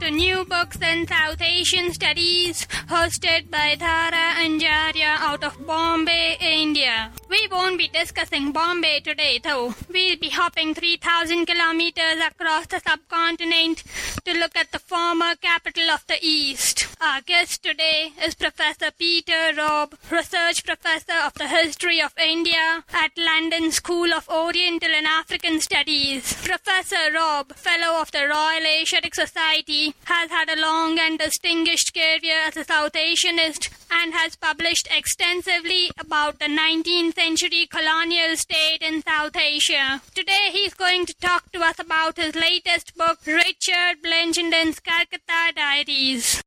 To New Books and South Asian Studies, hosted by Thara Anjaria out of Bombay, India. We won't be discussing Bombay today, though. We'll be hopping 3,000 kilometers across the subcontinent to look at the former capital of the East. Our guest today is Professor Peter Robb, Research Professor of the History of India at London School of Oriental and African Studies. Professor Robb, Fellow of the Royal Asiatic Society, has had a long and distinguished career as a South Asianist and has published extensively about the 19th century colonial state in South Asia. Today he's going to talk to us about his latest book, Richard Blechynden's Calcutta Diaries.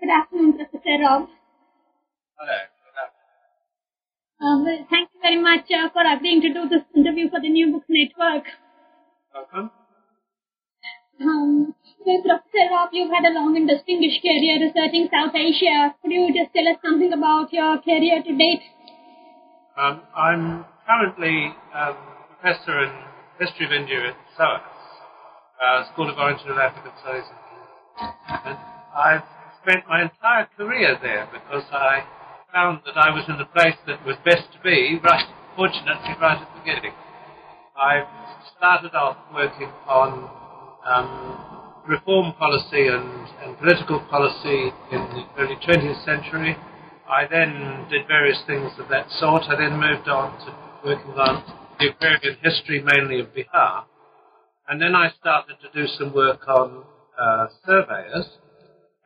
Good afternoon, Professor Robb. Hello. Um, well, thank you very much uh, for agreeing to do this interview for the New Books Network. Welcome. Um, so, Professor Robb, you've had a long and distinguished career researching South Asia. Could you just tell us something about your career to date? Um, I'm currently um, professor in history of India at SOAS, uh, School of Oriental and African Studies. And I've spent my entire career there because I found that I was in the place that was best to be, right, fortunately, right at the beginning. I started off working on um, reform policy and, and political policy in the early 20th century. I then did various things of that sort. I then moved on to working on the history, mainly of Bihar. And then I started to do some work on uh, surveyors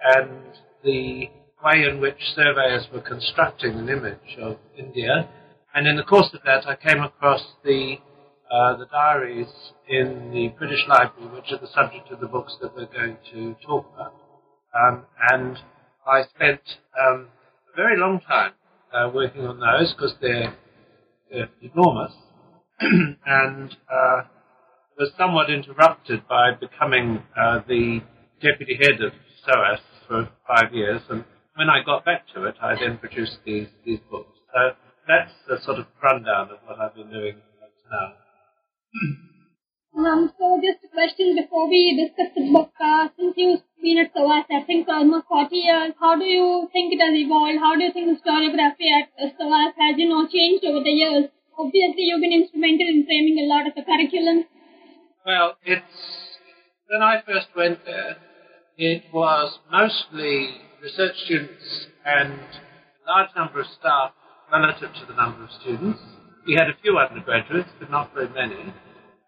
and the way in which surveyors were constructing an image of India. And in the course of that, I came across the uh, the diaries in the British Library, which are the subject of the books that we're going to talk about. Um, and I spent um, a very long time uh, working on those because they're, they're, enormous, and uh, was somewhat interrupted by becoming uh, the deputy head of SOAS for five years. And when I got back to it, I then produced these these books. So that's the sort of rundown of what I've been doing now. Um, so just a question before we discuss the book. Uh, since you've been at SOAS, I think for almost 40 years, how do you think it has evolved? How do you think the historiography at uh, SOAS has, you know, changed over the years? Obviously, you've been instrumental in framing a lot of the curriculum. Well, it's when I first went there, it was mostly research students and a large number of staff relative to the number of students. We had a few undergraduates, but not very many.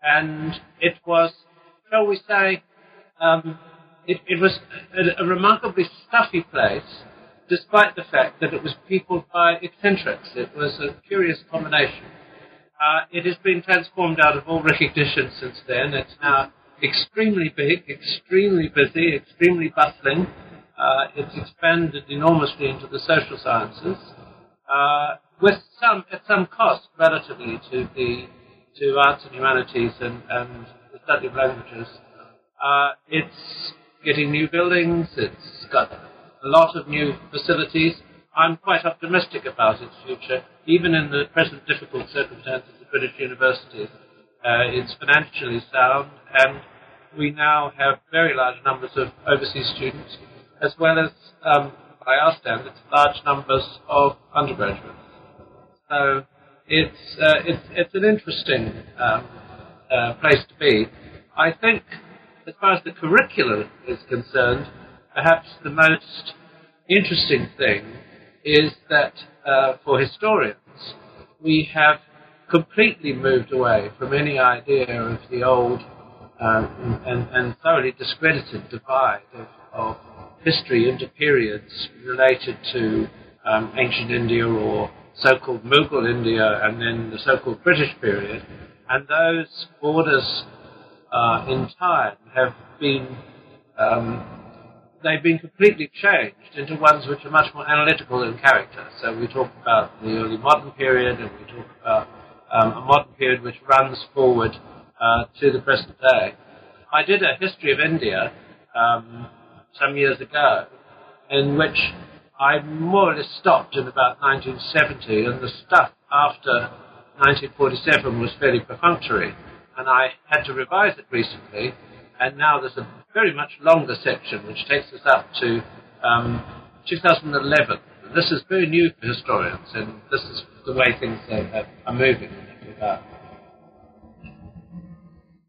And it was, shall we say, um, it, it, was a, a, remarkably stuffy place, despite the fact that it was peopled by eccentrics. It was a curious combination. Uh, it has been transformed out of all recognition since then. It's now extremely big, extremely busy, extremely bustling. Uh, it's expanded enormously into the social sciences. Uh, with some at some cost relatively to the to arts and humanities and, and the study of languages. Uh, it's getting new buildings. It's got a lot of new facilities. I'm quite optimistic about its future, even in the present difficult circumstances of British universities. Uh, it's financially sound, and we now have very large numbers of overseas students, as well as, um, by our standards, large numbers of undergraduates. So it's uh, it's it's an interesting um, uh, place to be. I think, as far as the curriculum is concerned, perhaps the most interesting thing is that uh, for historians, we have completely moved away from any idea of the old um, and, and, thoroughly discredited divide of, of history into periods related to um, ancient India or so-called Mughal India and then the so-called British period, and those borders uh, in time have been um, they've been completely changed into ones which are much more analytical in character. So we talk about the early modern period, and we talk about um, a modern period which runs forward uh, to the present day. I did a history of India um, some years ago, in which I more or less stopped in about 1970, and the stuff after 1947 was fairly perfunctory, and I had to revise it recently, and now there's a very much longer section which takes us up to um, 2011. This is very new for historians, and this is the way things are, are moving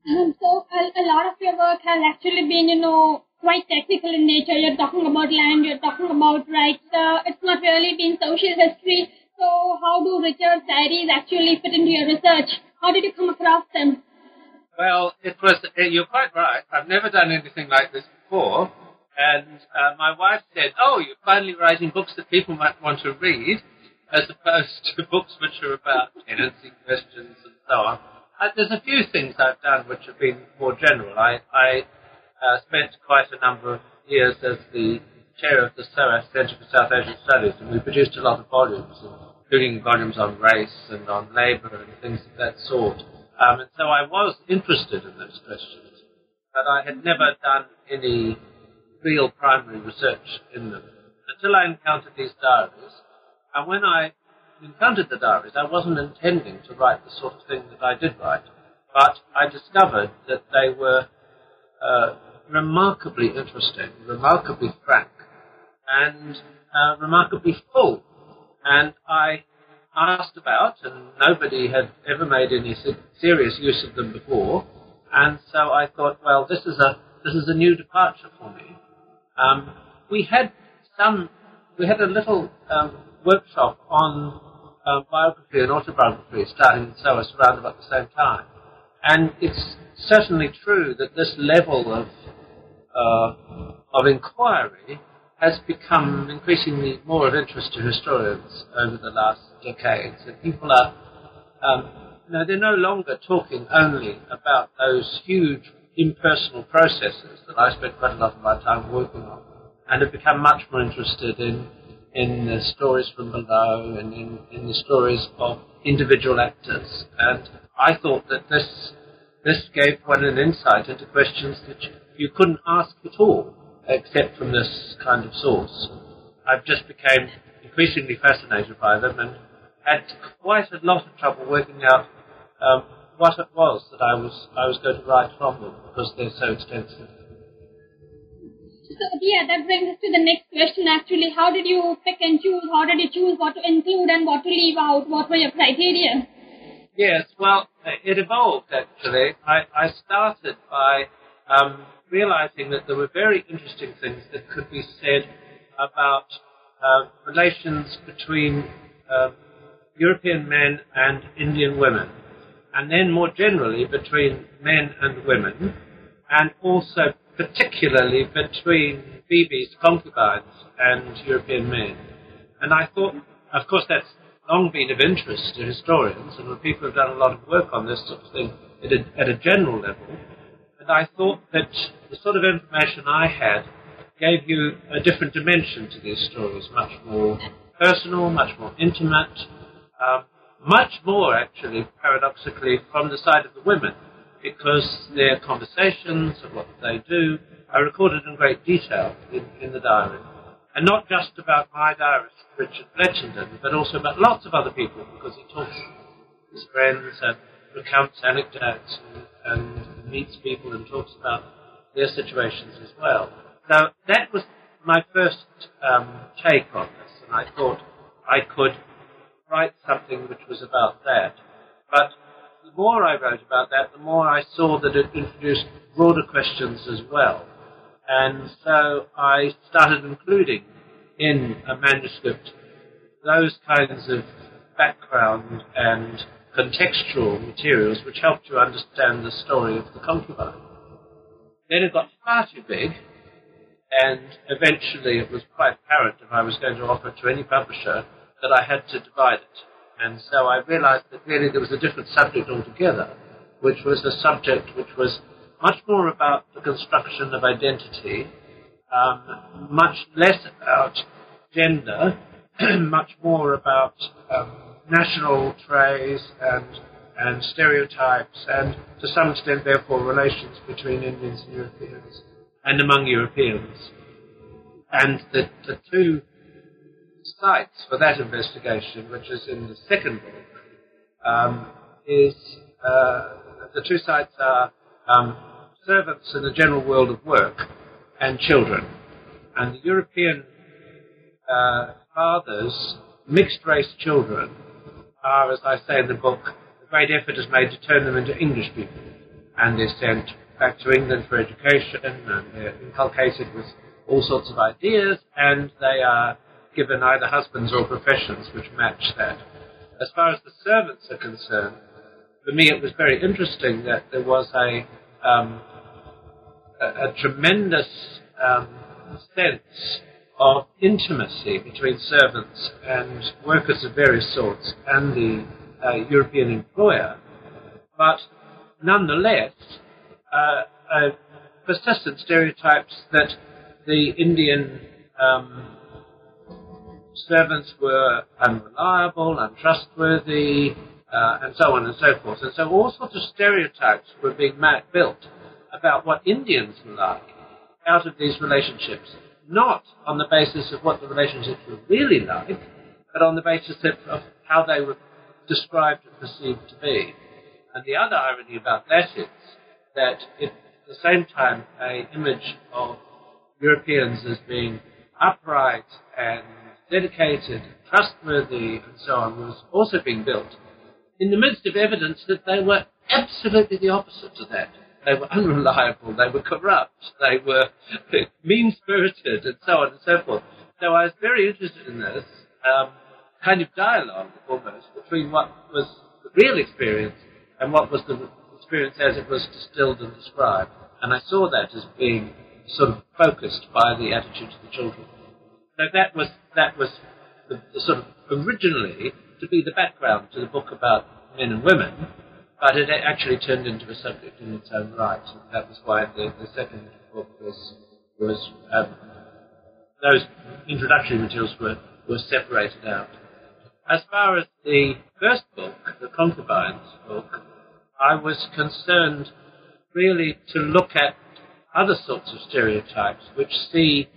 so a, a lot of your work has actually been, you know, quite technical in nature. You're talking about land, you're talking about rights. Uh, it's not really been social history. So how do Richard's diaries actually fit into your research? How did you come across them? Well, it was, uh, you're quite right. I've never done anything like this before. And uh, my wife said, oh, you're finally writing books that people might want to read, as opposed to books which are about tenancy questions and so on. Uh, there's a few things I've done which have been more general. I, I uh, spent quite a number of years as the chair of the SOAS Centre for South Asian Studies, and we produced a lot of volumes, including volumes on race and on labour and things of that sort. Um, and so I was interested in those questions, but I had never done any real primary research in them until I encountered these diaries. And when I encountered the diaries, I wasn't intending to write the sort of thing that I did write, but I discovered that they were uh, remarkably interesting, remarkably frank, and uh, remarkably full. And I asked about, and nobody had ever made any serious use of them before. And so I thought, well, this is a this is a new departure for me. Um, we had some, we had a little um, workshop on uh, biography and autobiography starting in SOAS around about the same time, and it's certainly true that this level of uh, of inquiry has become increasingly more of interest to historians over the last decades. And people are, um, you know, they're no longer talking only about those huge impersonal processes that I spent quite a lot of my time working on, and have become much more interested in in the stories from below and in, in the stories of individual actors. And I thought that this this gave one an insight into questions that you couldn't ask at all except from this kind of source. I've just became increasingly fascinated by them and had quite a lot of trouble working out um, what it was that I was I was going to write from them because they're so extensive. So yeah, that brings us to the next question. Actually, how did you pick and choose? How did you choose what to include and what to leave out? What were your criteria? Yes, well, it evolved actually. I, I started by um, realizing that there were very interesting things that could be said about uh, relations between uh, European men and Indian women, and then more generally between men and women, and also particularly between Bibi's concubines and European men. And I thought, of course, that's long been of interest to historians, and people have done a lot of work on this sort of thing at a, at a general level. And I thought that the sort of information I had gave you a different dimension to these stories, much more personal, much more intimate, um, much more actually, paradoxically, from the side of the women, because their conversations and what they do are recorded in great detail in, in the diary. And not just about my diarist, Richard Blechynden, but also about lots of other people, because he talks to his friends and recounts anecdotes and, and meets people and talks about their situations as well. So that was my first um, take on this, and I thought I could write something which was about that. But the more I wrote about that, the more I saw that it introduced broader questions as well. And so I started including in a manuscript those kinds of background and contextual materials which helped you understand the story of the concubine. Then it got far too big, and eventually it was quite apparent if I was going to offer to any publisher that I had to divide it. And so I realized that really there was a different subject altogether, which was a subject which was much more about the construction of identity, um, much less about gender, much more about um, national traits and and stereotypes, and to some extent, therefore, relations between Indians and Europeans, and among Europeans. And the, the two sites for that investigation, which is in the second book, um, is uh, the two sites are um, servants in the general world of work and children. And the European uh, fathers, mixed race children, are, as I say in the book, a great effort is made to turn them into English people. And they're sent back to England for education, and they're inculcated with all sorts of ideas, and they are given either husbands or professions which match that. As far as the servants are concerned, for me it was very interesting that there was a, um, a, a, tremendous um, sense of intimacy between servants and workers of various sorts and the uh, European employer, but nonetheless, uh, uh, persistent stereotypes that the Indian um, servants were unreliable, untrustworthy, uh, and so on and so forth. And so all sorts of stereotypes were being built about what Indians were like out of these relationships, not on the basis of what the relationships were really like, but on the basis of, how they were described and perceived to be. And the other irony about that is that at the same time, an image of Europeans as being upright and dedicated, and trustworthy, and so on was also being built in the midst of evidence that they were absolutely the opposite to that. They were unreliable, they were corrupt, they were mean spirited, and so on and so forth. So I was very interested in this um, kind of dialogue almost between what was the real experience and what was the experience as it was distilled and described. And I saw that as being sort of focused by the attitude of the children. So that was that was the, the sort of originally to be the background to the book about men and women, but it actually turned into a subject in its own right. And that was why the, the second book was was um, those introductory materials were, were separated out. As far as the first book, the Concubines book, I was concerned really to look at other sorts of stereotypes which see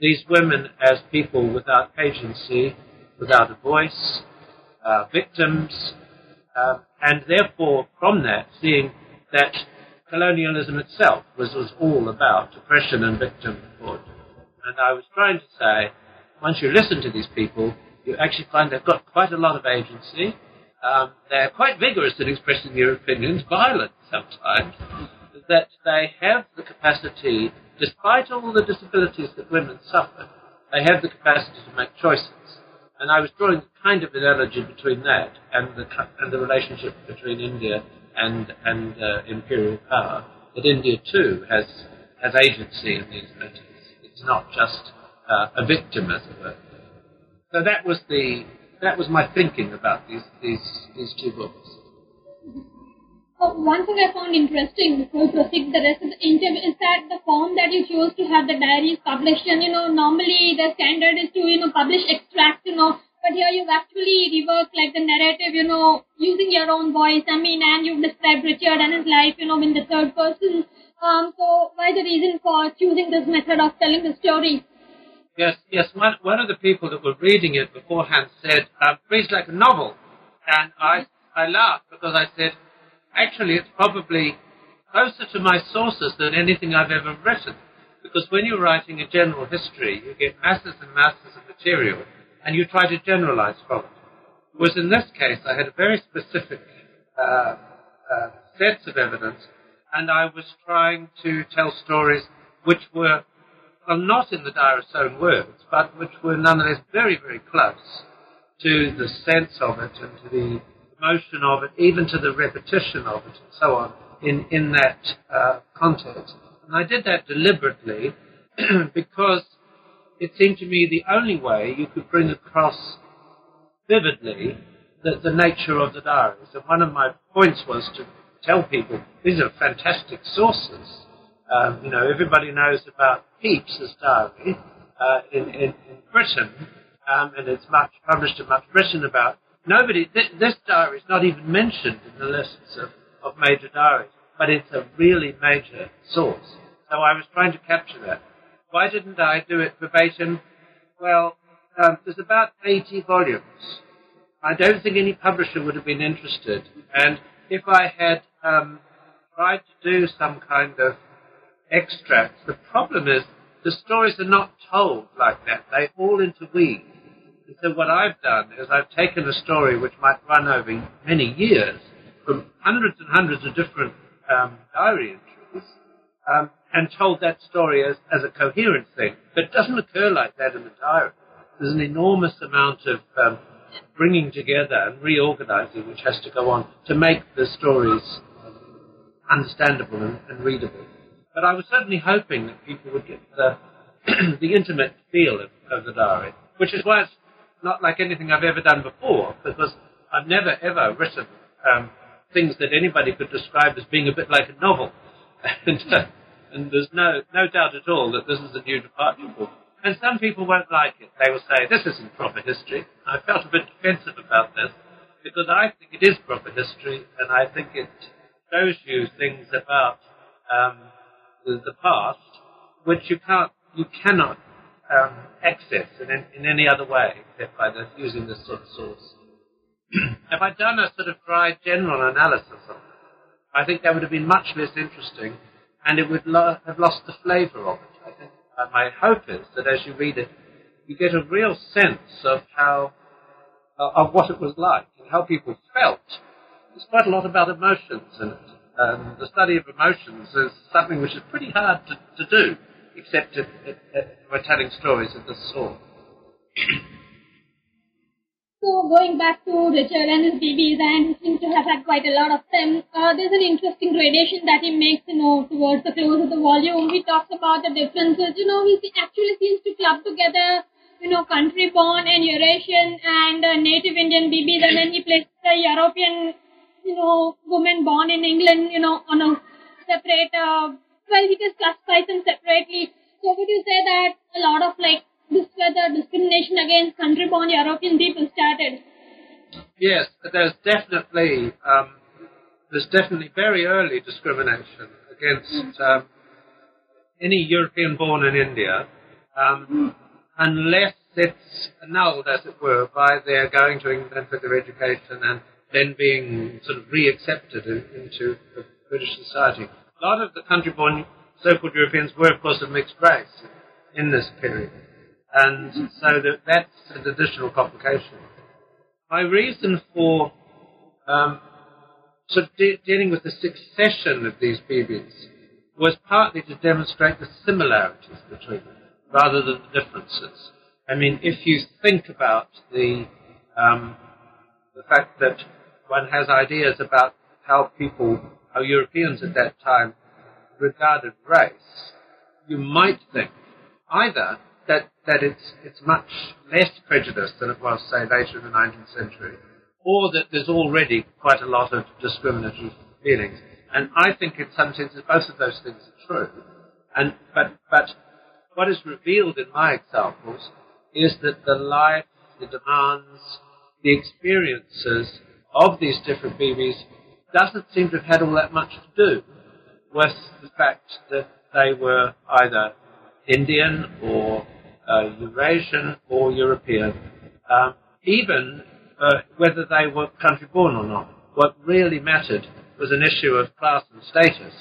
these women as people without agency, without a voice, uh, victims, uh, and therefore from that seeing that colonialism itself was, was all about oppression and victimhood. And I was trying to say, once you listen to these people, you actually find they've got quite a lot of agency. Um, they're quite vigorous in expressing their opinions, violent sometimes, that they have the capacity, despite all the disabilities that women suffer, they have the capacity to make choices. And I was drawing kind of an analogy between that and the, and the relationship between India and, and uh, imperial power, that India too has, has agency in these matters. It's not just uh, a victim, as it were. So that was the that was my thinking about these these these two books. Uh, one thing I found interesting before we proceed the rest of the interview is that the form that you chose to have the diaries published, and you know, normally the standard is to, you know, publish extracts, you know, but here you've actually reworked like the narrative, you know, using your own voice. I mean, and you've described Richard and his life, you know, in the third person. Um, so why the reason for choosing this method of telling the story? Yes, yes. One, one of the people that were reading it beforehand said, uh, reads like a novel. And I, I laughed because I said, actually, it's probably closer to my sources than anything I've ever written. Because when you're writing a general history, you get masses and masses of material, and you try to generalize from it. Whereas in this case, I had a very specific uh, uh, sets of evidence, and I was trying to tell stories which were, well, not in the diarist's own words, but which were nonetheless very, very close to the sense of it and to the emotion of it, even to the repetition of it, and so on, in, in that uh, context. And I did that deliberately because it seemed to me the only way you could bring across vividly the, the nature of the diaries. And one of my points was to tell people these are fantastic sources. Um, you know, everybody knows about Pepys's diary uh, in, in, in, Britain, um, and it's much published in much Britain about. Nobody, th- this diary is not even mentioned in the lists of, of major diaries, but it's a really major source. So I was trying to capture that. Why didn't I do it verbatim? Well, um, there's about 80 volumes. I don't think any publisher would have been interested. And if I had um, tried to do some kind of extracts, the problem is the stories are not told like that. They all interweave. So what I've done is I've taken a story which might run over many years from hundreds and hundreds of different um, diary entries um, and told that story as, as a coherent thing. But it doesn't occur like that in the diary. There's an enormous amount of um, bringing together and reorganizing which has to go on to make the stories understandable and, and readable. But I was certainly hoping that people would get the, the intimate feel of, of the diary, which is why it's not like anything I've ever done before, because I've never ever written um, things that anybody could describe as being a bit like a novel. and, uh, and there's no, no doubt at all that this is a new departure book. And some people won't like it. They will say, this isn't proper history. I felt a bit defensive about this because I think it is proper history and I think it shows you things about um, the, the, past which you can't, you cannot um, access in, in any other way except by using this sort of source. if I'd done a sort of dry general analysis of it, I think that would have been much less interesting and it would lo- have lost the flavour of it. I think uh, my hope is that as you read it, you get a real sense of how, uh, of what it was like and how people felt. There's quite a lot about emotions in it. Um, the study of emotions is something which is pretty hard to, to do, except if we're telling stories of this sort. So going back to Richard and his bibis, and he seems to have had quite a lot of them. Uh, there's an interesting gradation that he makes, you know, towards the close of the volume. He talks about the differences. You know, he actually seems to club together, you know, country-born and Eurasian and uh, native Indian bibis, and then he places the European, you know, woman born in England, you know, on a separate. Uh, well, he just classifies them separately. So would you say that a lot of like this where the discrimination against country-born European people started. Yes, there's definitely um, there's definitely very early discrimination against um, any European born in India, um, unless it's annulled, as it were, by their going to England for their education and then being sort of re-accepted in, into British society. A lot of the country-born so-called Europeans were, of course, of mixed race in this period and so that, that's an additional complication. My reason for um, of de- dealing with the succession of these bibis was partly to demonstrate the similarities between them rather than the differences. I mean, if you think about the um, the fact that one has ideas about how people, how Europeans at that time regarded race, you might think either that, that it's, it's much less prejudiced than it was, say, later in the 19th century, or that there's already quite a lot of discriminatory feelings. And I think in some senses both of those things are true. And, but, but what is revealed in my examples is that the life, the demands, the experiences of these different bibis doesn't seem to have had all that much to do with the fact that they were either Indian or uh, Eurasian or European, um, even uh, whether they were country born or not. What really mattered was an issue of class and status.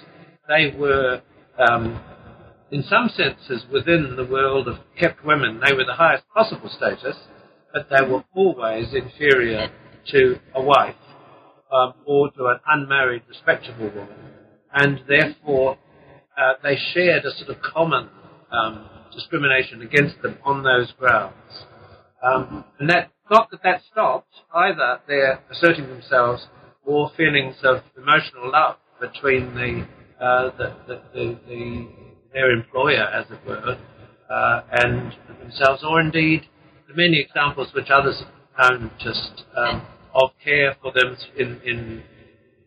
They were, um, in some senses, within the world of kept women, they were the highest possible status, but they were always inferior to a wife um, or to an unmarried, respectable woman. And therefore, uh, they shared a sort of common um, discrimination against them on those grounds. Um, and that, not that that stopped either their asserting themselves or feelings of emotional love between the, uh, the, the, the, the, their employer, as it were, uh, and themselves, or indeed the many examples which others have known just um, of care for them in, in,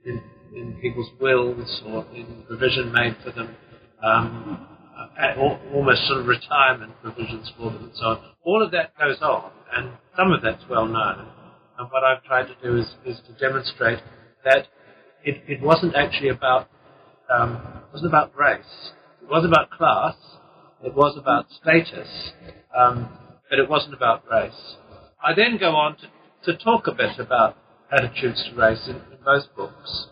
in in people's wills or in provision made for them, um, almost sort of retirement provisions for them and so on. All of that goes on, and some of that's well known. And what I've tried to do is, is to demonstrate that it, it wasn't actually about um, it wasn't about race. It was about class. It was about status, um, but it wasn't about race. I then go on to, to talk a bit about attitudes to race in, in both books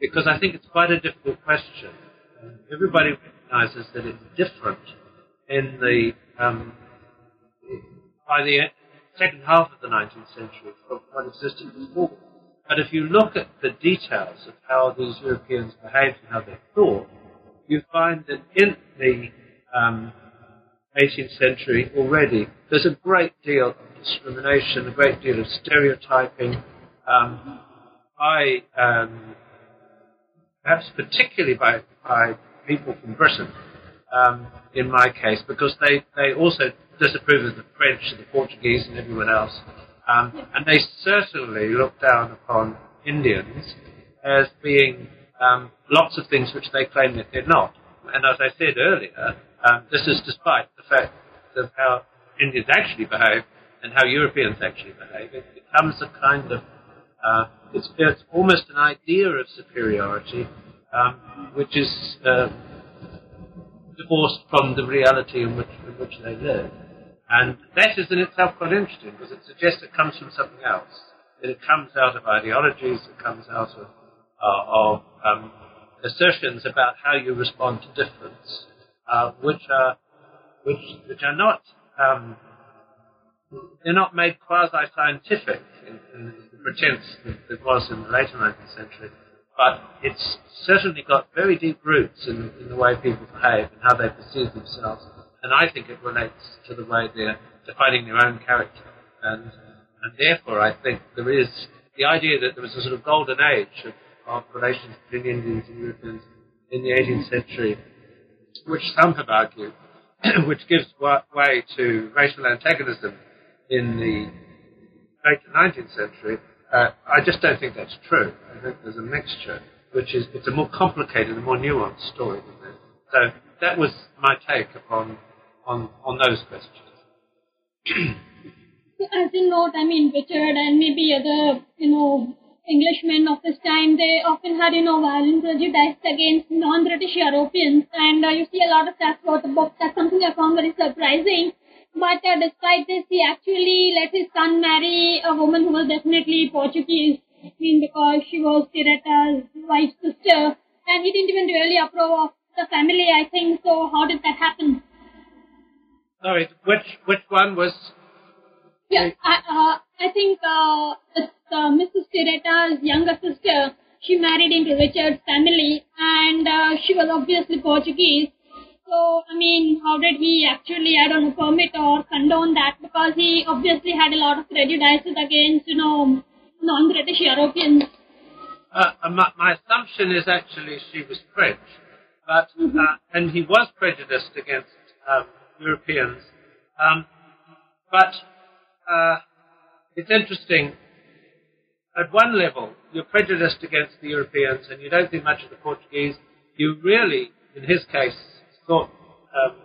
because I think it's quite a difficult question. Everybody recognizes that it's different in the um, by the second half of the 19th century from what existed before. But if you look at the details of how these Europeans behaved and how they thought, you find that in the um, 18th century already there's a great deal of discrimination, a great deal of stereotyping um, by um, perhaps particularly by, by people from Britain, um, in my case, because they, they also disapprove of the French the Portuguese and everyone else. Um, and they certainly look down upon Indians as being um, lots of things which they claim that they're not. And as I said earlier, um, this is despite the fact of how Indians actually behave and how Europeans actually behave. It becomes a kind of uh, it's, it's almost an idea of superiority, um, which is uh, divorced from the reality in which, in which they live. And that is in itself quite interesting because it suggests it comes from something else. It comes out of ideologies, it comes out of, uh, of um, assertions about how you respond to difference, uh, which are which which are not um, they're not made quasi-scientific in, in the pretense that it was in the later 19th century, but it's certainly got very deep roots in, in the way people behave and how they perceive themselves. And I think it relates to the way they're defining their own character. And, and therefore, I think there is the idea that there was a sort of golden age of, of relations between Indians and Europeans in the 18th century, which some have argued, which gives way to racial antagonism in the late 19th century. Uh, I just don't think that's true. I think there's a mixture, which is it's a more complicated, a more nuanced story than that. So that was my take upon on on those questions. As you note, I mean, Richard and maybe other, you know, Englishmen of this time, they often had, you know, violent prejudice against non-British Europeans. And uh, you see a lot of that throughout the book. That's something I found very surprising. But uh, despite this, he actually let his son marry a woman who was definitely Portuguese. I mean, because she was Tiretta's wife's sister. And he didn't even really approve of the family, I think. So how did that happen? Sorry, which which one was? Yeah, I, uh, I think uh, it's uh, Mrs. Tiretta's younger sister. She married into Richard's family, and uh, she was obviously Portuguese. So, I mean, how did he actually, I don't know, permit or condone that? Because he obviously had a lot of prejudices against, you know, non-British Europeans. Uh, my, my, assumption is actually she was French, but mm-hmm. uh, and he was prejudiced against um, Europeans. Um, but uh, it's interesting. At one level, you're prejudiced against the Europeans, and you don't think much of the Portuguese. You really, in his case, thought um,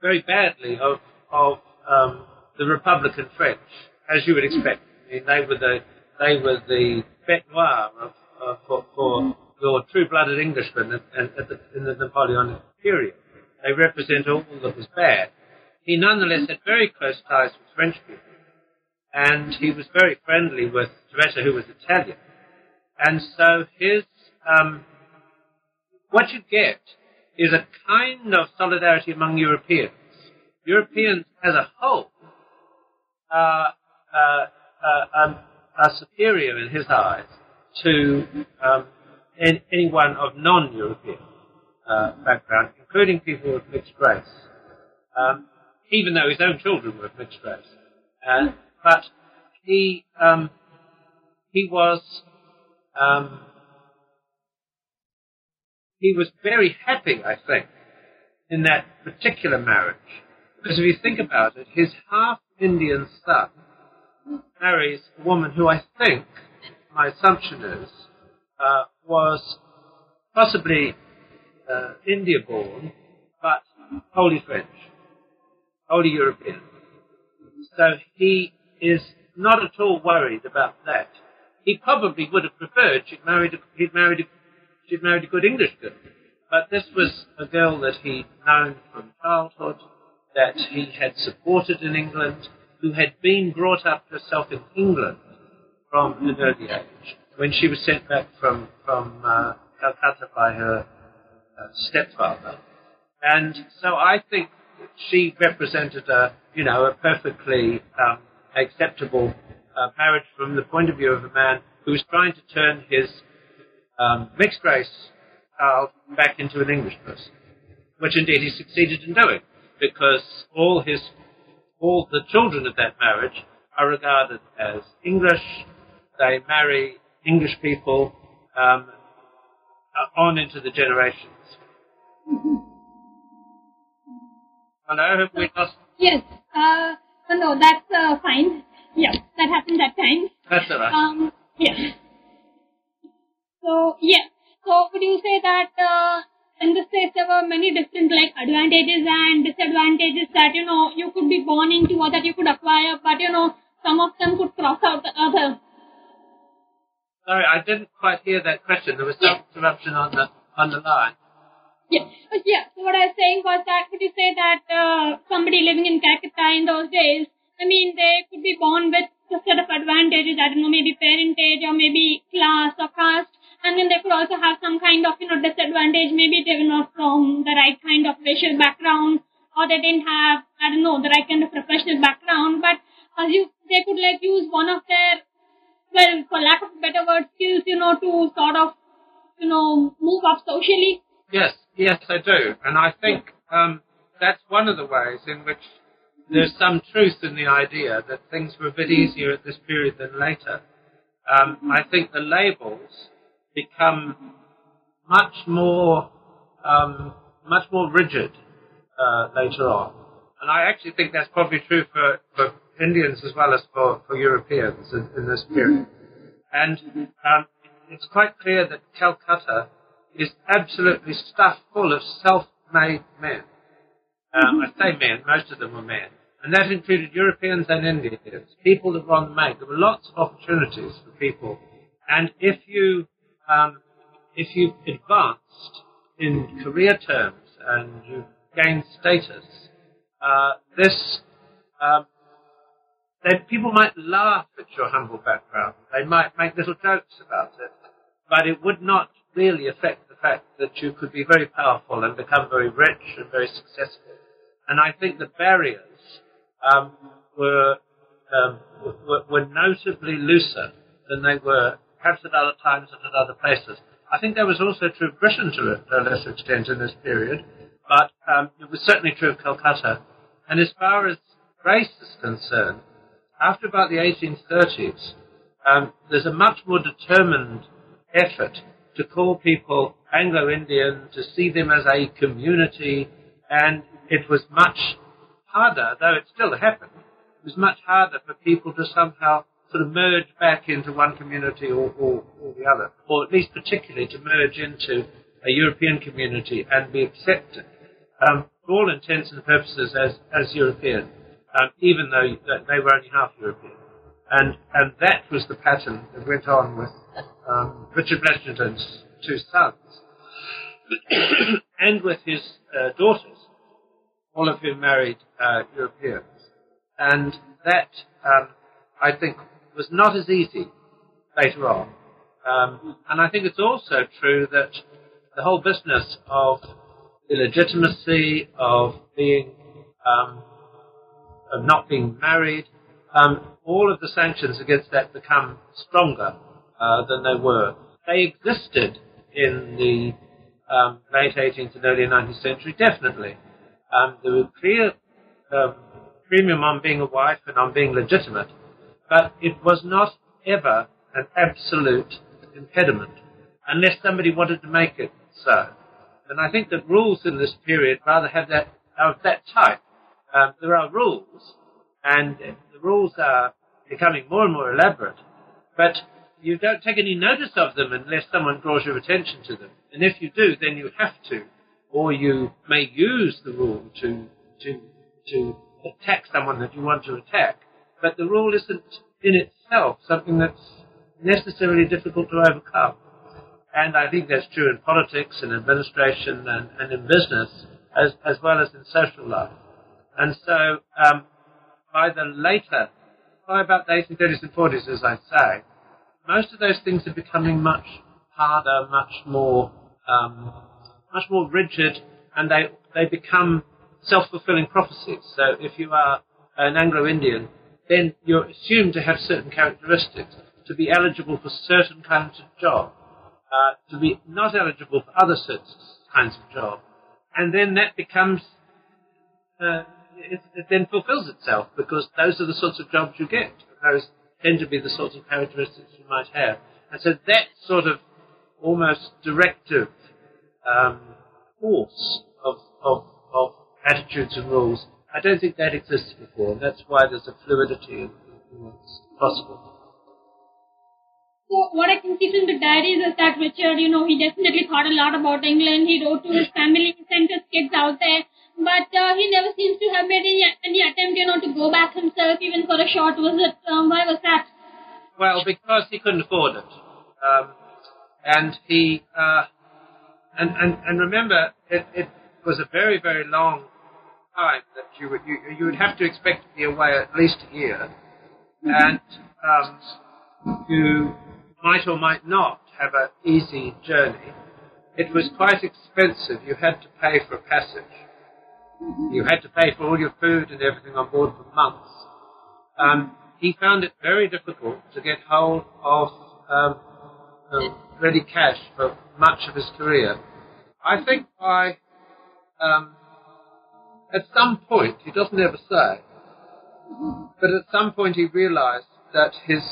very badly of of um, the Republican French, as you would expect. I mean, they were the they were the bête noire of, uh, for, for your true-blooded Englishmen at, at the, in the Napoleonic period. They represent all that was bad. He nonetheless had very close ties with French people, and he was very friendly with Tiretta, who was Italian. And so his um, what you get is a kind of solidarity among Europeans. Europeans as a whole are, uh, uh, um, are superior in his eyes to um, anyone of non-European uh, background, including people of mixed race, um, even though his own children were of mixed race. Uh, but he um, he was um, he was very happy, I think, in that particular marriage. Because if you think about it, his half Indian son marries a woman who I think, my assumption is, uh, was possibly uh, India born, but wholly French, wholly European. So he is not at all worried about that. He probably would have preferred she'd married a, he'd married a, she'd married a good English girl. But this was a girl that he'd known from childhood, that he had supported in England, who had been brought up herself in England from an early age. When she was sent back from, from uh, Calcutta by her uh, stepfather. And so I think she represented a, you know, a perfectly um, acceptable uh, marriage from the point of view of a man who was trying to turn his um, mixed race child back into an English person, which indeed he succeeded in doing, because all his, all the children of that marriage are regarded as English. They marry English people um, on into the generations. Hello, have we lost? Yes. Uh, no, that's uh, fine. Yeah, that happened that time. That's all right. Um, yeah. So, yeah. So, would you say that uh, in the States there were many different like advantages and disadvantages that, you know, you could be born into or that you could acquire, but, you know, some of them could cross out the other. Sorry, I didn't quite hear that question. There was some Yeah. interruption on the on the line. Yeah. Yeah. So what I was saying was that would you say that uh, somebody living in Calcutta in those days, I mean, they could be born with a set of advantages, I don't know, maybe parentage or maybe class or caste, and then they could also have some kind of, you know, disadvantage. Maybe they were not from the right kind of racial background or they didn't have, I don't know, the right kind of professional background, but as you, they could like use one of their, well, for lack of a better word, skills, you know, to sort of, you know, move up socially. Yes, yes, I do, and I think um, that's one of the ways in which there's some truth in the idea that things were a bit easier at this period than later. Um, I think the labels become much more um, much more rigid uh, later on, and I actually think that's probably true for, for Indians as well as for, for Europeans in, in this period. And um, it's quite clear that Calcutta is absolutely stuffed full of self-made men. Um, I say men, most of them were men. And that included Europeans and Indians, people that were on the make. There were lots of opportunities for people. And if you, um, if you've advanced in career terms and you've gained status, uh, this, um, then people might laugh at your humble background. They might make little jokes about it. But it would not really affect the fact that you could be very powerful and become very rich and very successful. And I think the barriers um, were, um, were were notably looser than they were perhaps at other times and at other places. I think that was also true of Britain to a, lesser extent in this period, but um, it was certainly true of Calcutta. And as far as race is concerned, after about the 1830s, um, there's a much more determined effort to call people Anglo-Indian, to see them as a community, and it was much harder, though it still happened, it was much harder for people to somehow sort of merge back into one community or, or, or the other, or at least particularly to merge into a European community and be accepted, um, for all intents and purposes, as, as European, um, even though they were only half European. And, and that was the pattern that went on with um, Richard Blechynden's two sons, and with his uh, daughters, all of whom married uh, Europeans. And that, um, I think, was not as easy later on. Um, and I think it's also true that the whole business of illegitimacy, of being, um, of not being married, um, all of the sanctions against that become stronger uh, than they were. They existed in the um, late 18th and early 19th century, definitely. Um, there was clear um, premium on being a wife and on being legitimate, but it was not ever an absolute impediment, unless somebody wanted to make it so. And I think that rules in this period rather have that of that type. Um, there are rules, and the rules are becoming more and more elaborate, but you don't take any notice of them unless someone draws your attention to them. And if you do, then you have to, or you may use the rule to to to attack someone that you want to attack. But the rule isn't in itself something that's necessarily difficult to overcome. And I think that's true in politics and administration and, and in business as, as well as in social life. And so um, by the later, by about the 1830s and 40s, as I say, most of those things are becoming much harder, much more, um, much more rigid, and they they become self-fulfilling prophecies. So if you are an Anglo-Indian, then you're assumed to have certain characteristics, to be eligible for certain kinds of job, uh, to be not eligible for other certain kinds of job, and then that becomes uh, it, it, then fulfills itself because those are the sorts of jobs you get. Those tend to be the sorts of characteristics you might have, and so that sort of almost directive um, force of, of, of attitudes and rules. I don't think that existed before, and that's why there's a fluidity in, what's possible. So what I can see from the diaries is that Richard, you know, he definitely thought a lot about England. He wrote to his family, he sent his kids out there, but uh, he never seems to have made any, any attempt, you know, to go back himself, even for a short visit. Um, why was that? Well, because he couldn't afford it, um, and he uh, and, and and remember, it, it was a very very long time that you would you, you would have to expect to be away at least a year, and um, you might or might not have an easy journey. It was quite expensive. You had to pay for a passage. You had to pay for all your food and everything on board for months. Um, he found it very difficult to get hold of um, um, ready cash for much of his career. I think by um, at some point, he doesn't ever say, but at some point he realized that his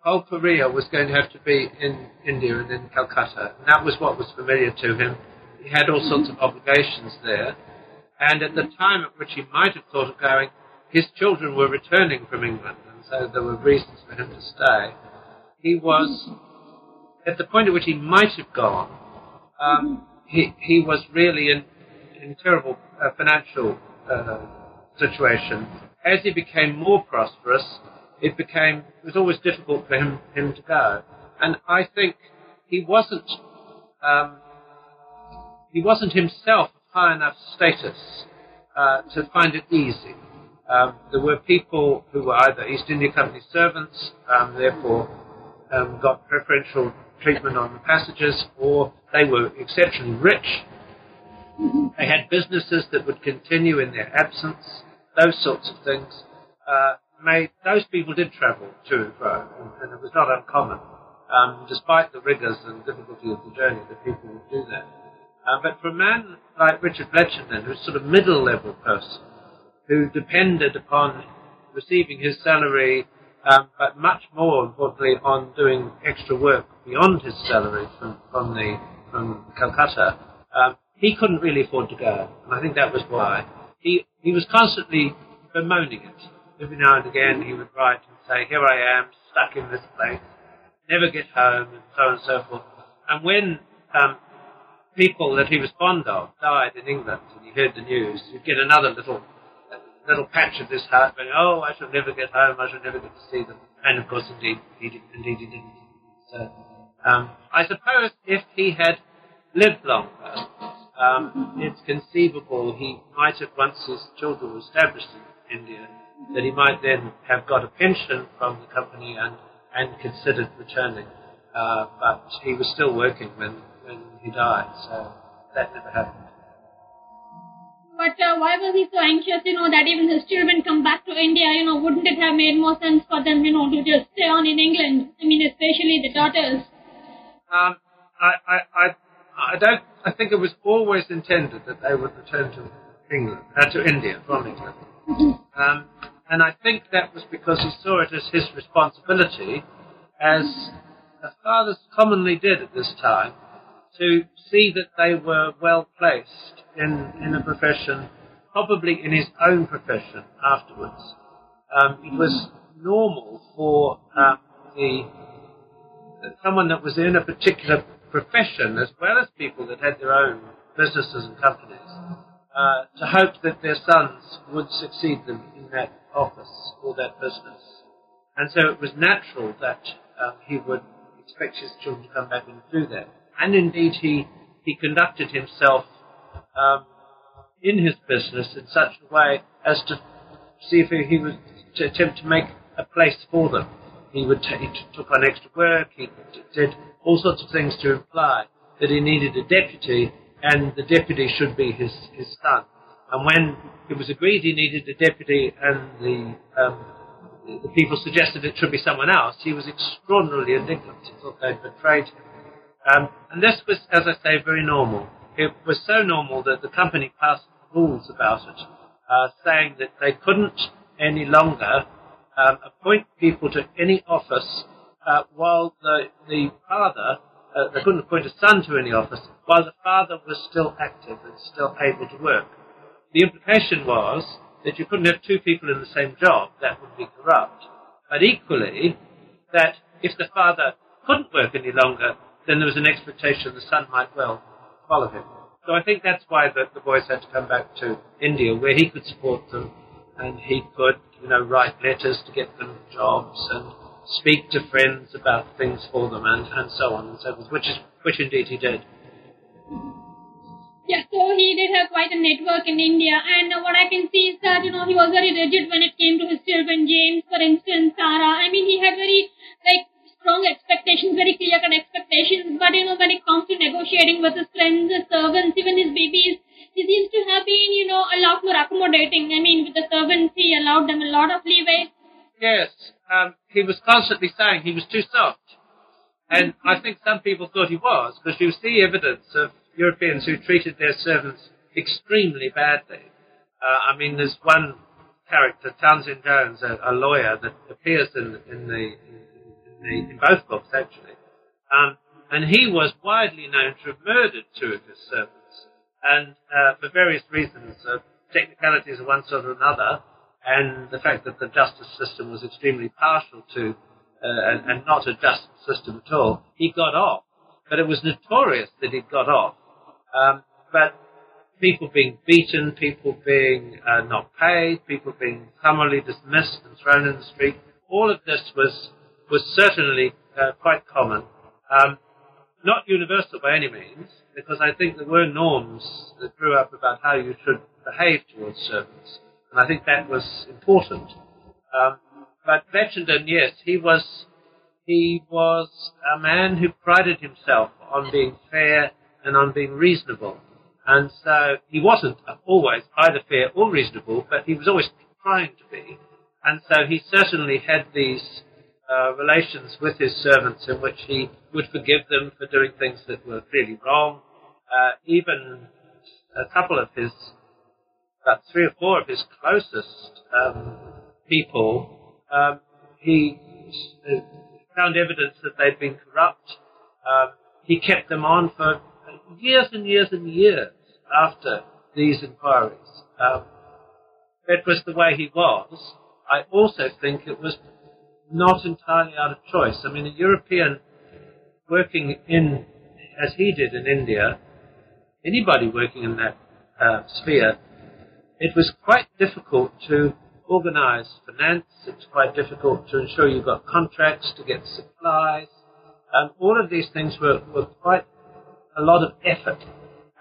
whole career was going to have to be in India and in Calcutta. And that was what was familiar to him. He had all sorts of obligations there. And at the time at which he might have thought of going, his children were returning from England, and so there were reasons for him to stay. He was, at the point at which he might have gone, um, he, he was really in, in terrible uh, financial uh, situation. As he became more prosperous, it became it was always difficult for him him to go. And I think he wasn't um, he wasn't himself of high enough status uh, to find it easy. Um, there were people who were either East India Company servants, um, therefore um, got preferential treatment on the passages, or they were exceptionally rich. They had businesses that would continue in their absence, those sorts of things. Uh, made those people did travel to and fro, and, and it was not uncommon, um, despite the rigours and difficulty of the journey, that people would do that. Um, but for a man like Richard Blechynden, who's sort of middle level person, who depended upon receiving his salary, um, but much more importantly on doing extra work beyond his salary from, from the from Calcutta, um, he couldn't really afford to go, and I think that was why he he was constantly bemoaning it every now and again he would write and say, Here I am, stuck in this place, never get home, and so on and so forth. And when um, people that he was fond of died in England and he heard the news, you'd get another little little patch of this heart going, Oh, I shall never get home, I shall never get to see them. And of course, indeed, he, did, indeed he didn't. So, um, I suppose if he had lived longer, um, it's conceivable he might have, once his children were established in India, that he might then have got a pension from the company and, and considered returning. Uh, but he was still working when, when he died, so that never happened. But uh, why was he so anxious, you know, that even his children come back to India? You know, wouldn't it have made more sense for them, you know, to just stay on in England? I mean, especially the daughters. Um, I, I, I, I don't. I think it was always intended that they would return to England, uh, to India from England. Mm-hmm. Um, and I think that was because he saw it as his responsibility, as fathers commonly did at this time, to see that they were well placed in, in a profession, probably in his own profession afterwards. Um, it was normal for um, the someone that was in a particular profession, as well as people that had their own businesses and companies, uh, to hope that their sons would succeed them in that office or that business. And so it was natural that um, he would expect his children to come back and do that. And indeed, he, he conducted himself um, in his business in such a way as to see if he would to attempt to make a place for them. He would t- he took on extra work. He did all sorts of things to imply that he needed a deputy, and the deputy should be his his son. And when it was agreed he needed a deputy, and the um, the people suggested it should be someone else, he was extraordinarily indignant. He thought they'd betrayed him. Um, and this was, as I say, very normal. It was so normal that the company passed rules about it, uh, saying that they couldn't any longer um, appoint people to any office uh, while the, the father, uh, they couldn't appoint a son to any office while the father was still active and still able to work. The implication was that you couldn't have two people in the same job, that would be corrupt. But equally, that if the father couldn't work any longer, then there was an expectation the son might well follow him. So I think that's why the, the boys had to come back to India, where he could support them and he could, you know, write letters to get them jobs and speak to friends about things for them and, and so on and so forth, which is which indeed he did. Yeah, so he did have quite a network in India, and what I can see is that you know he was very rigid when it came to his children. James, for instance, Sarah. I mean, he had very like strong expectations, very clear-cut expectations. But you know, when it comes to negotiating with his friends, his servants, even his bibis, he seems to have been you know a lot more accommodating. I mean, with the servants, he allowed them a lot of leeway. Yes, um, he was constantly saying he was too soft. And I think some people thought he was, because you see evidence of Europeans who treated their servants extremely badly. Uh, I mean, there's one character, Townsend Jones, a, a lawyer that appears in, in the, in, the, in both books actually, um, and he was widely known to have murdered two of his servants, and uh, for various reasons, uh, technicalities of one sort or another, and the fact that the justice system was extremely partial to uh, and, and not a just system at all, he got off. But it was notorious that he got off um, but people being beaten, people being uh, not paid, people being summarily dismissed and thrown in the street, all of this was was certainly uh, quite common. Um, not universal by any means, because I think there were norms that grew up about how you should behave towards servants, and I think that was important. Um, but Blechynden, yes, he was he was a man who prided himself on being fair and on being reasonable. And so he wasn't always either fair or reasonable, but he was always trying to be. And so he certainly had these uh, relations with his servants in which he would forgive them for doing things that were clearly wrong. Uh, even a couple of his, about three or four of his closest um, people, um, he found evidence that they'd been corrupt. Um, he kept them on for years and years and years after these inquiries. Um, it was the way he was. I also think it was not entirely out of choice. I mean, a European working in, as he did in India, anybody working in that uh, sphere, it was quite difficult to organize finance. It's quite difficult to ensure you've got contracts, to get supplies. Um, all of these things were, were quite a lot of effort.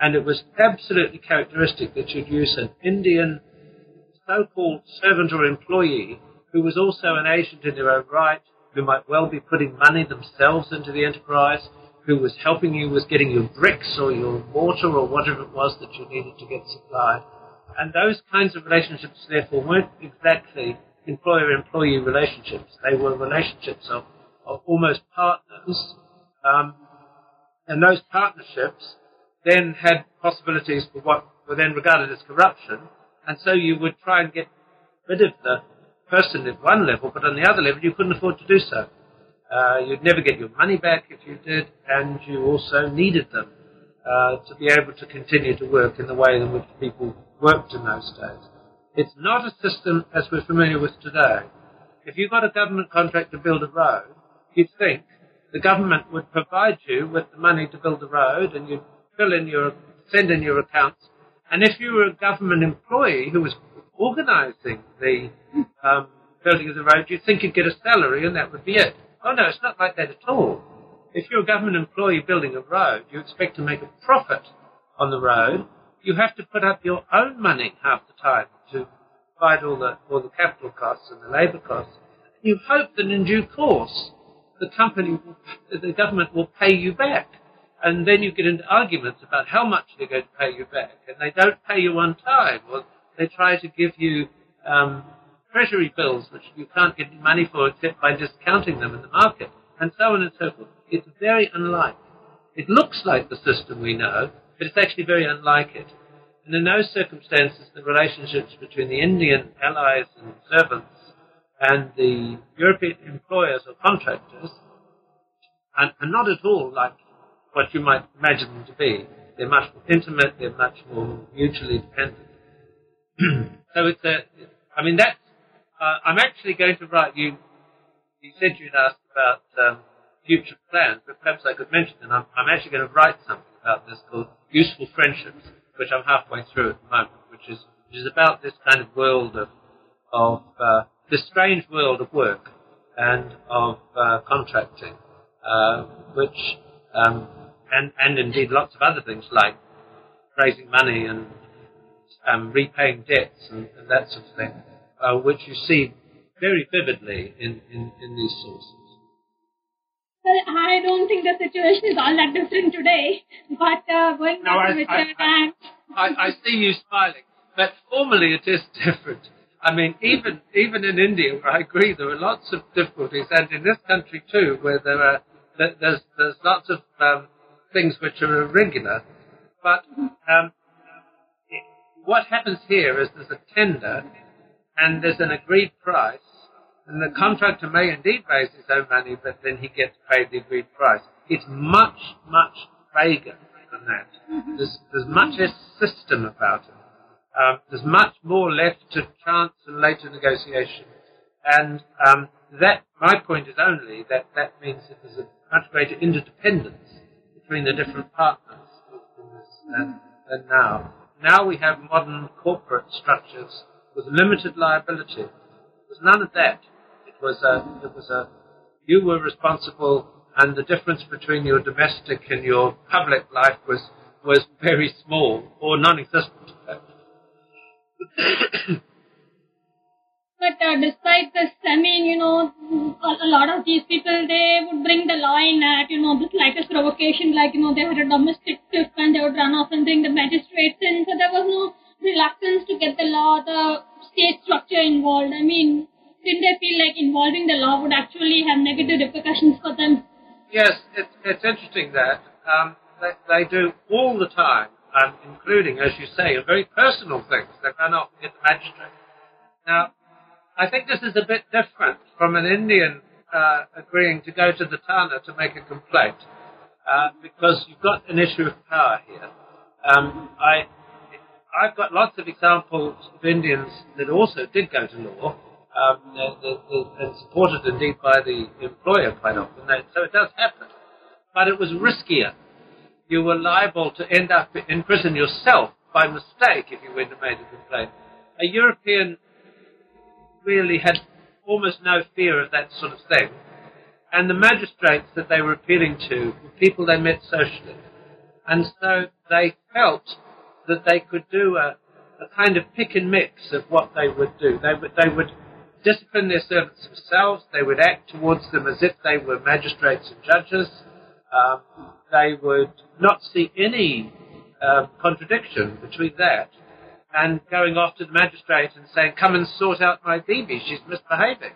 And it was absolutely characteristic that you'd use an Indian so-called servant or employee who was also an agent in their own right, who might well be putting money themselves into the enterprise, who was helping you with getting your bricks or your mortar or whatever it was that you needed to get supplied. And those kinds of relationships, therefore, weren't exactly employer-employee relationships. They were relationships of, of almost partners um, and those partnerships then had possibilities for what were then regarded as corruption, and so you would try and get rid of the person at one level, but on the other level you couldn't afford to do so. Uh, you'd never get your money back if you did, and you also needed them uh, to be able to continue to work in the way in which people worked in those days. It's not a system as we're familiar with today. If you got a government contract to build a road, you'd think the government would provide you with the money to build the road, and you'd fill in your, send in your accounts. And if you were a government employee who was organising the um, building of the road, you'd think you'd get a salary, and that would be it. Oh no, it's not like that at all. If you're a government employee building a road, you expect to make a profit on the road. You have to put up your own money half the time to provide all the all the capital costs and the labour costs. You hope that in due course the company, the government will pay you back. And then you get into arguments about how much they're going to pay you back. And they don't pay you on time, or they try to give you um, treasury bills which you can't get money for except by discounting them in the market, and so on and so forth. It's very unlike. It looks like the system we know, but it's actually very unlike it. And in those circumstances, the relationships between the Indian allies and servants and the European employers or contractors are, are not at all like what you might imagine them to be. They're much more intimate, they're much more mutually dependent. so it's a, I mean, that's, uh, I'm actually going to write you, you said you'd asked about um, future plans, but perhaps I could mention them. I'm, I'm actually going to write something about this called Useful Friendships, which I'm halfway through at the moment, which is, which is about this kind of world of, of uh, this strange world of work and of uh, contracting, uh, which, um, and, and indeed lots of other things like raising money and um, repaying debts and, and, that sort of thing, uh, which you see very vividly in, in, in these sources. Well, I don't think the situation is all that different today, but uh, going no, back I, to Richard I, I, and... I, I see you smiling, but formally it is different. I mean, even even in India, where I agree there are lots of difficulties, and in this country too, where there are there's there's lots of um, things which are irregular. But um, what happens here is there's a tender, and there's an agreed price, and the contractor may indeed raise his own money, but then he gets paid the agreed price. It's much much vaguer than that. There's there's much less system about it. Um, there's much more left to chance and later negotiation. And um, that, my point is only that that means that there's a much greater interdependence between the different partners than, than now. Now we have modern corporate structures with limited liability. There's none of that. Was a, it was a, you were responsible and the difference between your domestic and your public life was, was very small or non-existent. But uh, despite this, I mean, you know, a, a lot of these people, they would bring the law in at, you know, the slightest provocation, like, you know, they had a domestic tiff and they would run off and bring the magistrates in. So there was no reluctance to get the law, the state structure involved. I mean, didn't they feel like involving the law would actually have negative repercussions for them? Yes, it's, it's interesting that um, they, they do all the time um, including, as you say, very personal things that run off get the magistrate. Now, I think this is a bit different from an Indian uh, agreeing to go to the Thana to make a complaint, uh, because you've got an issue of power here. Um, I, I've got lots of examples of Indians that also did go to law, um, and supported indeed by the employer quite often. So it does happen, but it was riskier you were liable to end up in prison yourself by mistake if you went and made a complaint. A European really had almost no fear of that sort of thing. And the magistrates that they were appealing to were people they met socially. And so they felt that they could do a, a kind of pick and mix of what they would do. They would, they would discipline their servants themselves. They would act towards them as if they were magistrates and judges. Um, they would not see any uh, contradiction between that and going off to the magistrate and saying, come and sort out my bibi, she's misbehaving.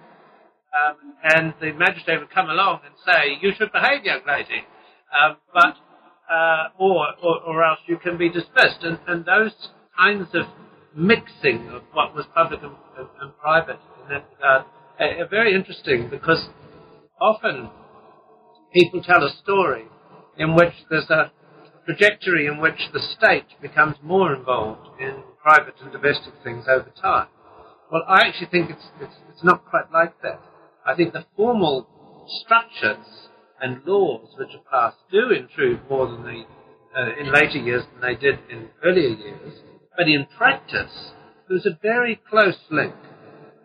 Um, and the magistrate would come along and say, you should behave, young lady, um, but, uh, or, or, or, else you can be dismissed. And, and those kinds of mixing of what was public and, and, and private are very interesting because often people tell a story in which there's a trajectory in which the state becomes more involved in private and domestic things over time. Well, I actually think it's, it's, it's not quite like that. I think the formal structures and laws which are passed do intrude more than they, uh, in later years than they did in earlier years. But in practice, there's a very close link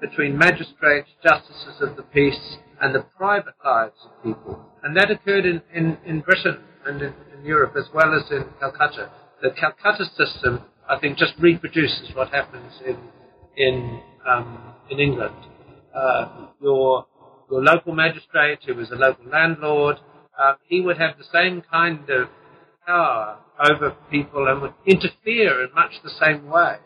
between magistrates, justices of the peace, and the private lives of people. And that occurred in, in, in Britain and in, in Europe as well as in Calcutta. The Calcutta system, I think, just reproduces what happens in, in, um, in England. Uh, your, your local magistrate, who was a local landlord, uh, he would have the same kind of power over people and would interfere in much the same way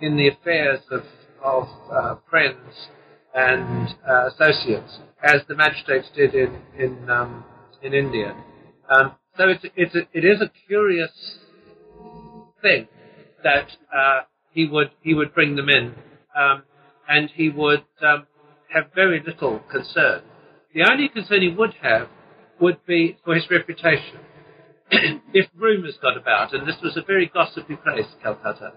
in the affairs of, of uh, friends and uh, associates as the magistrates did in in, um, in India. Um, so it's it's a, it is a curious thing that uh, he would he would bring them in, um, and he would um, have very little concern. The only concern he would have would be for his reputation. if rumours got about, and this was a very gossipy place, Calcutta,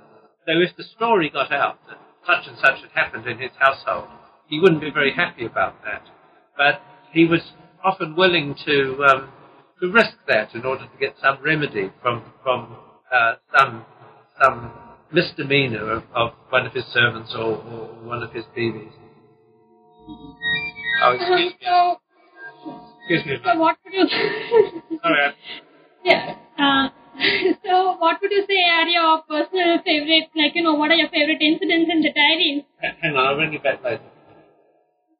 so if the story got out that such and such had happened in his household, he wouldn't be very happy about that. But he was often willing to um, to risk that in order to get some remedy from from uh, some some misdemeanor of, of, one of his servants or, or one of his bibis. Oh, excuse me. Excuse me. so what would you? Sorry. Yeah. Uh, so what would you say are your personal favorite? Like you know, what are your favorite incidents in the diaries? I- Hang on, you back later.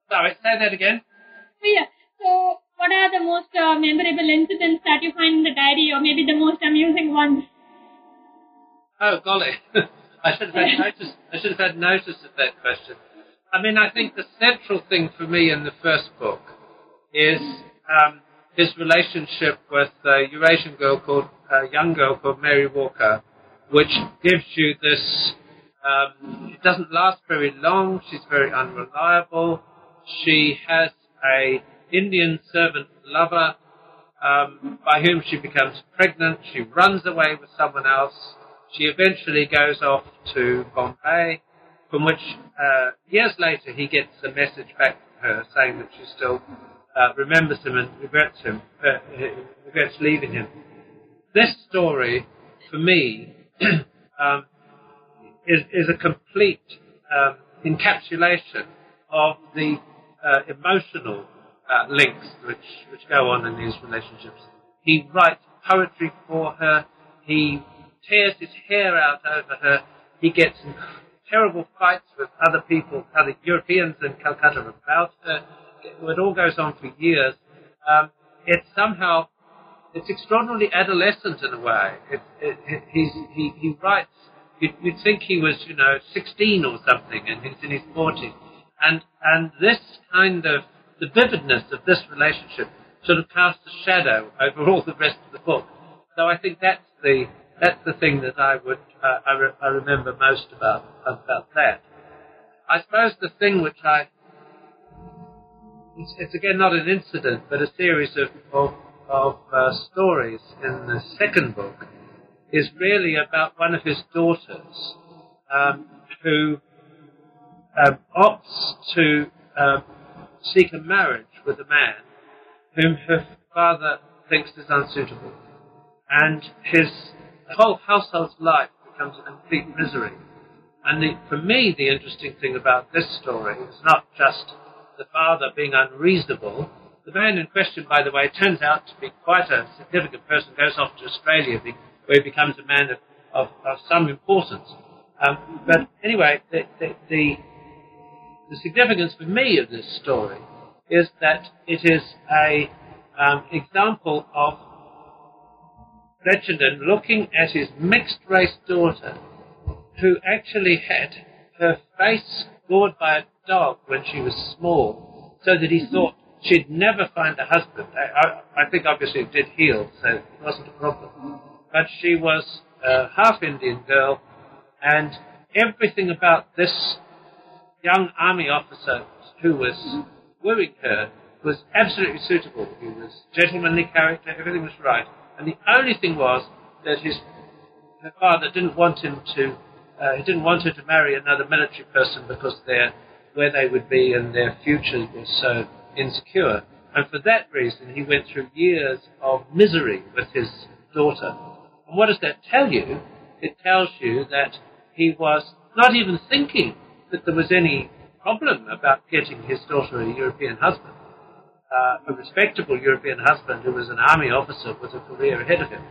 Sorry, say that again. Oh, yeah. So what are the most uh, memorable incidents that you find in the diary, or maybe the most amusing ones? Oh, golly. I should have had notice. I should have had notice of that question. I mean, I think the central thing for me in the first book is um, his relationship with a Eurasian girl called a young girl called Mary Walker, which gives you this. Um, it doesn't last very long. She's very unreliable. She has a Indian servant lover um, by whom she becomes pregnant. She runs away with someone else. She eventually goes off to Bombay, from which uh, years later he gets a message back from her saying that she's still uh, remembers him and regrets him, uh, regrets leaving him. This story, for me, um, is, is a complete um, encapsulation of the uh, emotional uh, links which, which go on in these relationships. He writes poetry for her. He tears his hair out over her. He gets terrible fights with other people, other Europeans in Calcutta about her. It all goes on for years. Um, it's somehow, it's extraordinarily adolescent in a way. It, it, it, he, he writes, you'd, you'd think he was, you know, 16 or something, and he's in his 40s. And, and this kind of, the vividness of this relationship sort of casts a shadow over all the rest of the book. So I think that's the, that's the thing that I would, uh, I, re- I remember most about, about that. I suppose the thing which I, it's, it's again not an incident, but a series of, of, of uh, stories in the second book, is really about one of his daughters um, who um, opts to um, seek a marriage with a man whom her father thinks is unsuitable. And his whole household's life becomes a complete misery. And the, for me, the interesting thing about this story is not just the father being unreasonable. The man in question, by the way, turns out to be quite a significant person, goes off to Australia where he becomes a man of, of, of some importance. Um, but anyway, the, the, the, the significance for me of this story is that it is a um, example of Blechynden looking at his mixed race daughter who actually had her face gored by a dog when she was small, so that he thought she'd never find a husband. I, I, I think obviously it did heal, so it wasn't a problem. But she was a half Indian girl, and everything about this young army officer who was wooing her was absolutely suitable. He was gentlemanly character, everything was right. And the only thing was that his her father didn't want him to uh, he didn't want her to marry another military person because their where they would be and their future was so insecure. And for that reason, he went through years of misery with his daughter. And what does that tell you? It tells you that he was not even thinking that there was any problem about getting his daughter a European husband. Uh, a respectable European husband who was an army officer with a career ahead of him.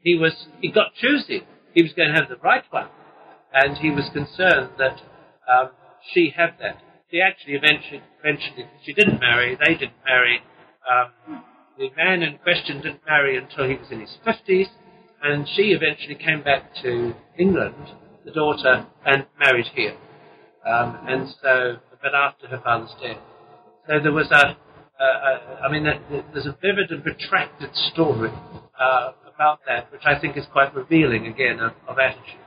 He was, he got choosy. He was going to have the right one. And he was concerned that um, she had that. She actually eventually, eventually, she didn't marry, they didn't marry. Um, the man in question didn't marry until he was in his 50s, and she eventually came back to England, the daughter, and married here. Um, and so, but after her father's death. So there was a, a, a I mean, there's a vivid and protracted story uh, about that, which I think is quite revealing again of, of attitude.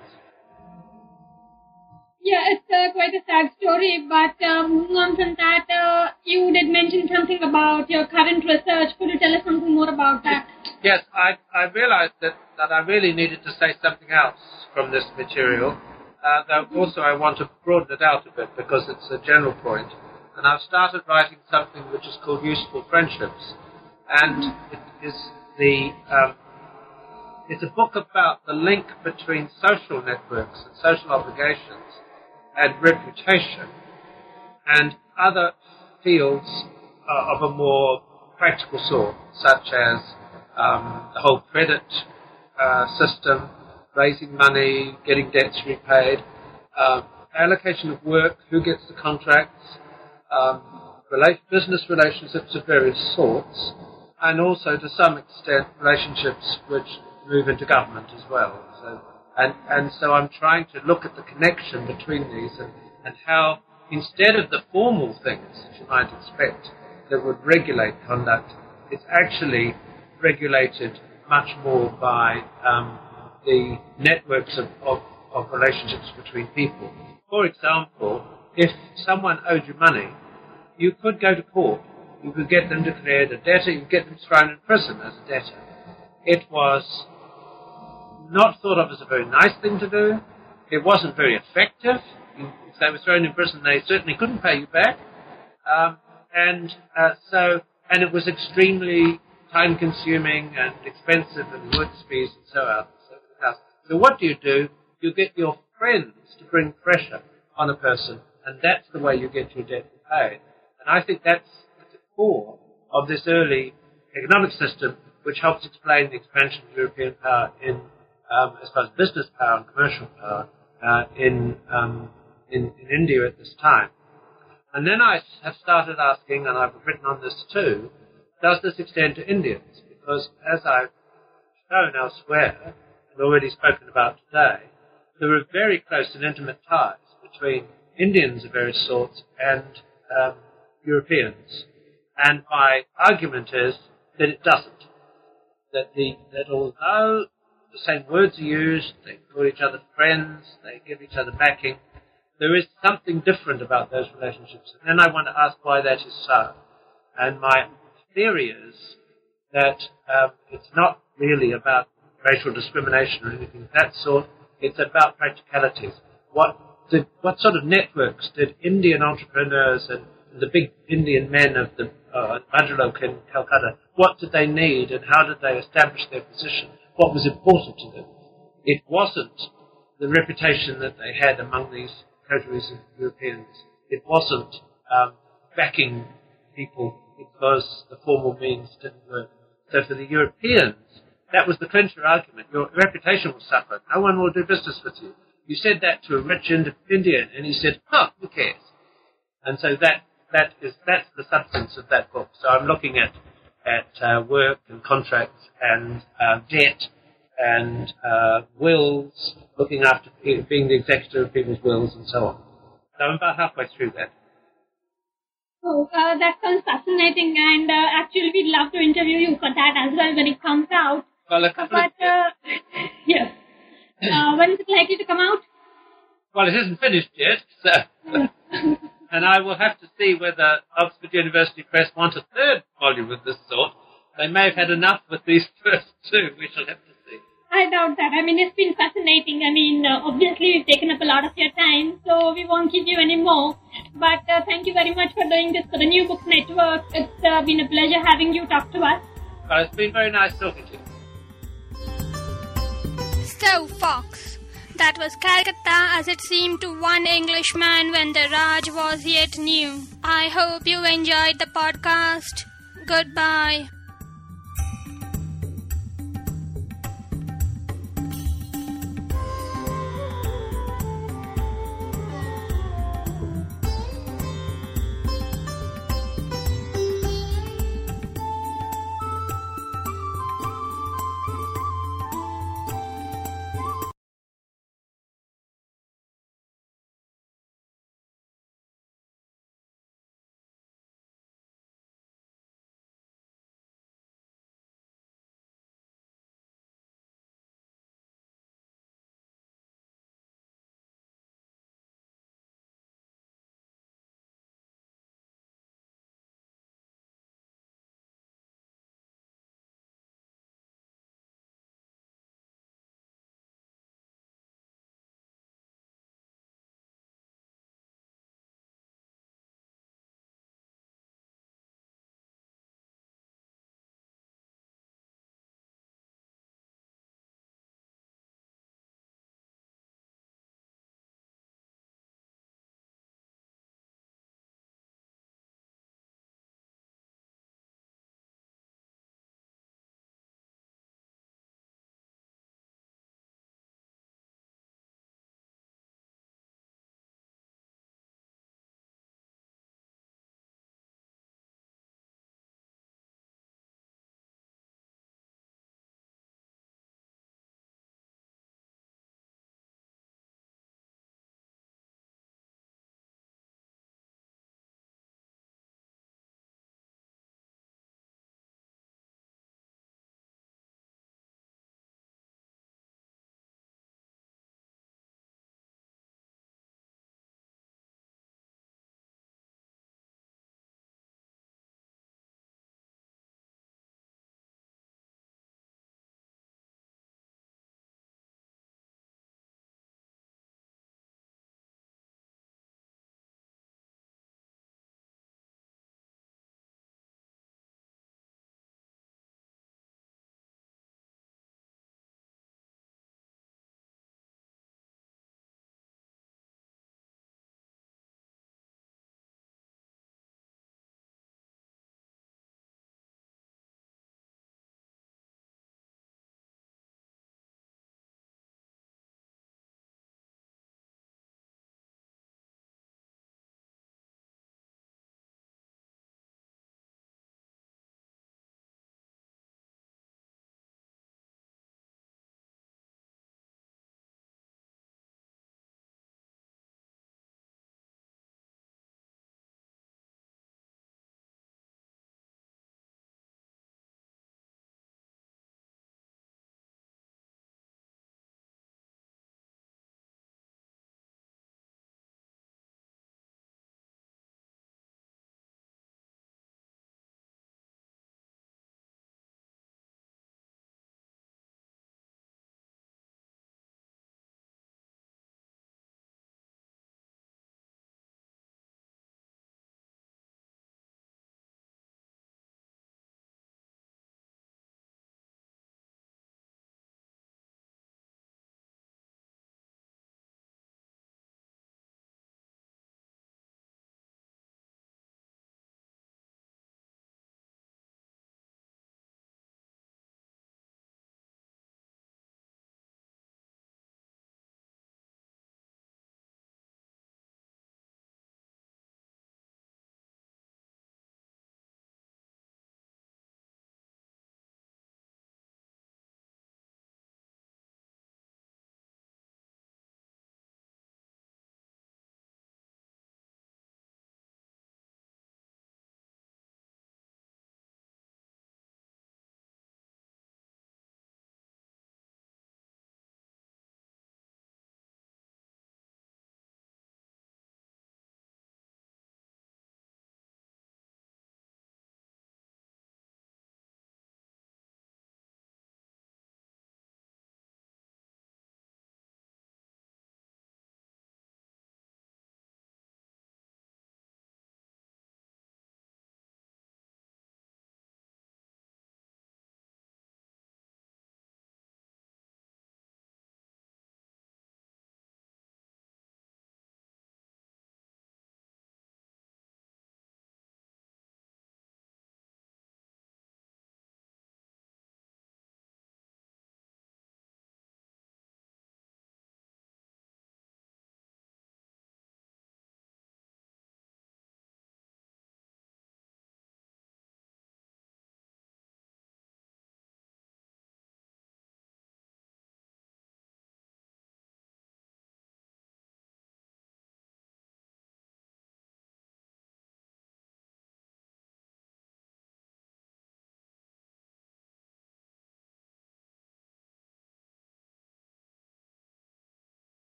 Yeah, it's uh, quite a sad story, but um, on from that, uh, you did mention something about your current research. Could you tell us something more about that? Yes, I, I realized that, that I really needed to say something else from this material. Uh, though also I want to broaden it out a bit because it's a general point. And I've started writing something which is called Useful Friendships. And it is the um, it's a book about the link between social networks and social obligations and reputation and other fields uh, of a more practical sort, such as um, the whole credit uh, system, raising money, getting debts repaid, uh, allocation of work, who gets the contracts, um, business relationships of various sorts, and also to some extent relationships which move into government as well. So and, and so I'm trying to look at the connection between these and, and how, instead of the formal things that you might expect that would regulate conduct, it's actually regulated much more by um, the networks of, of, of relationships between people. For example, if someone owed you money, you could go to court. You could get them declared a debtor, you could get them thrown in prison as a debtor. It was not thought of as a very nice thing to do. It wasn't very effective. If they were thrown in prison, they certainly couldn't pay you back. Um, and uh, so, and it was extremely time-consuming and expensive and work fees and so on. So, so what do you do? You get your friends to bring pressure on a person, and that's the way you get your debt repaid. And I think that's at the core of this early economic system, which helps explain the expansion of European power in um, as far as business power and commercial power uh, in, um, in, in India at this time. And then I have started asking, and I've written on this too, does this extend to Indians? Because as I've shown elsewhere, and already spoken about today, there are very close and intimate ties between Indians of various sorts and um, Europeans. And my argument is that it doesn't. That, the, that although the same words are used, they call each other friends, they give each other backing. There is something different about those relationships. And then I want to ask why that is so. And my theory is that um, it's not really about racial discrimination or anything of that sort. It's about practicalities. What did, what sort of networks did Indian entrepreneurs and the big Indian men of the uh, in Calcutta, what did they need and how did they establish their position? What was important to them. It wasn't the reputation that they had among these coteries of Europeans. It wasn't um, backing people because the formal means didn't work. So for the Europeans, that was the clincher argument. Your reputation will suffer. No one will do business with you. You said that to a rich Indian, and he said, "Huh, who cares?" And so that that is that's the substance of that book. So I'm looking at at uh, work and contracts and uh, debt and uh, wills, looking after being the executor of people's wills and so on. So I'm about halfway through that. Oh, uh, that sounds fascinating, and uh, actually, we'd love to interview you for that as well when it comes out. Well, a couple but, of, uh, yes. Uh, when is it likely to come out? Well, it isn't finished yet, so. and I will have to see whether Oxford University Press want a third volume of this sort. They may have had enough with these first two. We shall have to see. I doubt that. I mean, it's been fascinating. I mean, uh, obviously, we've taken up a lot of your time, so we won't keep you anymore. But uh, thank you very much for doing this for the New Book Network. It's uh, been a pleasure having you talk to us. Well, it's been very nice talking to you. So, Fox, that was Calcutta as it seemed to one Englishman when the Raj was yet new. I hope you enjoyed the podcast. Goodbye.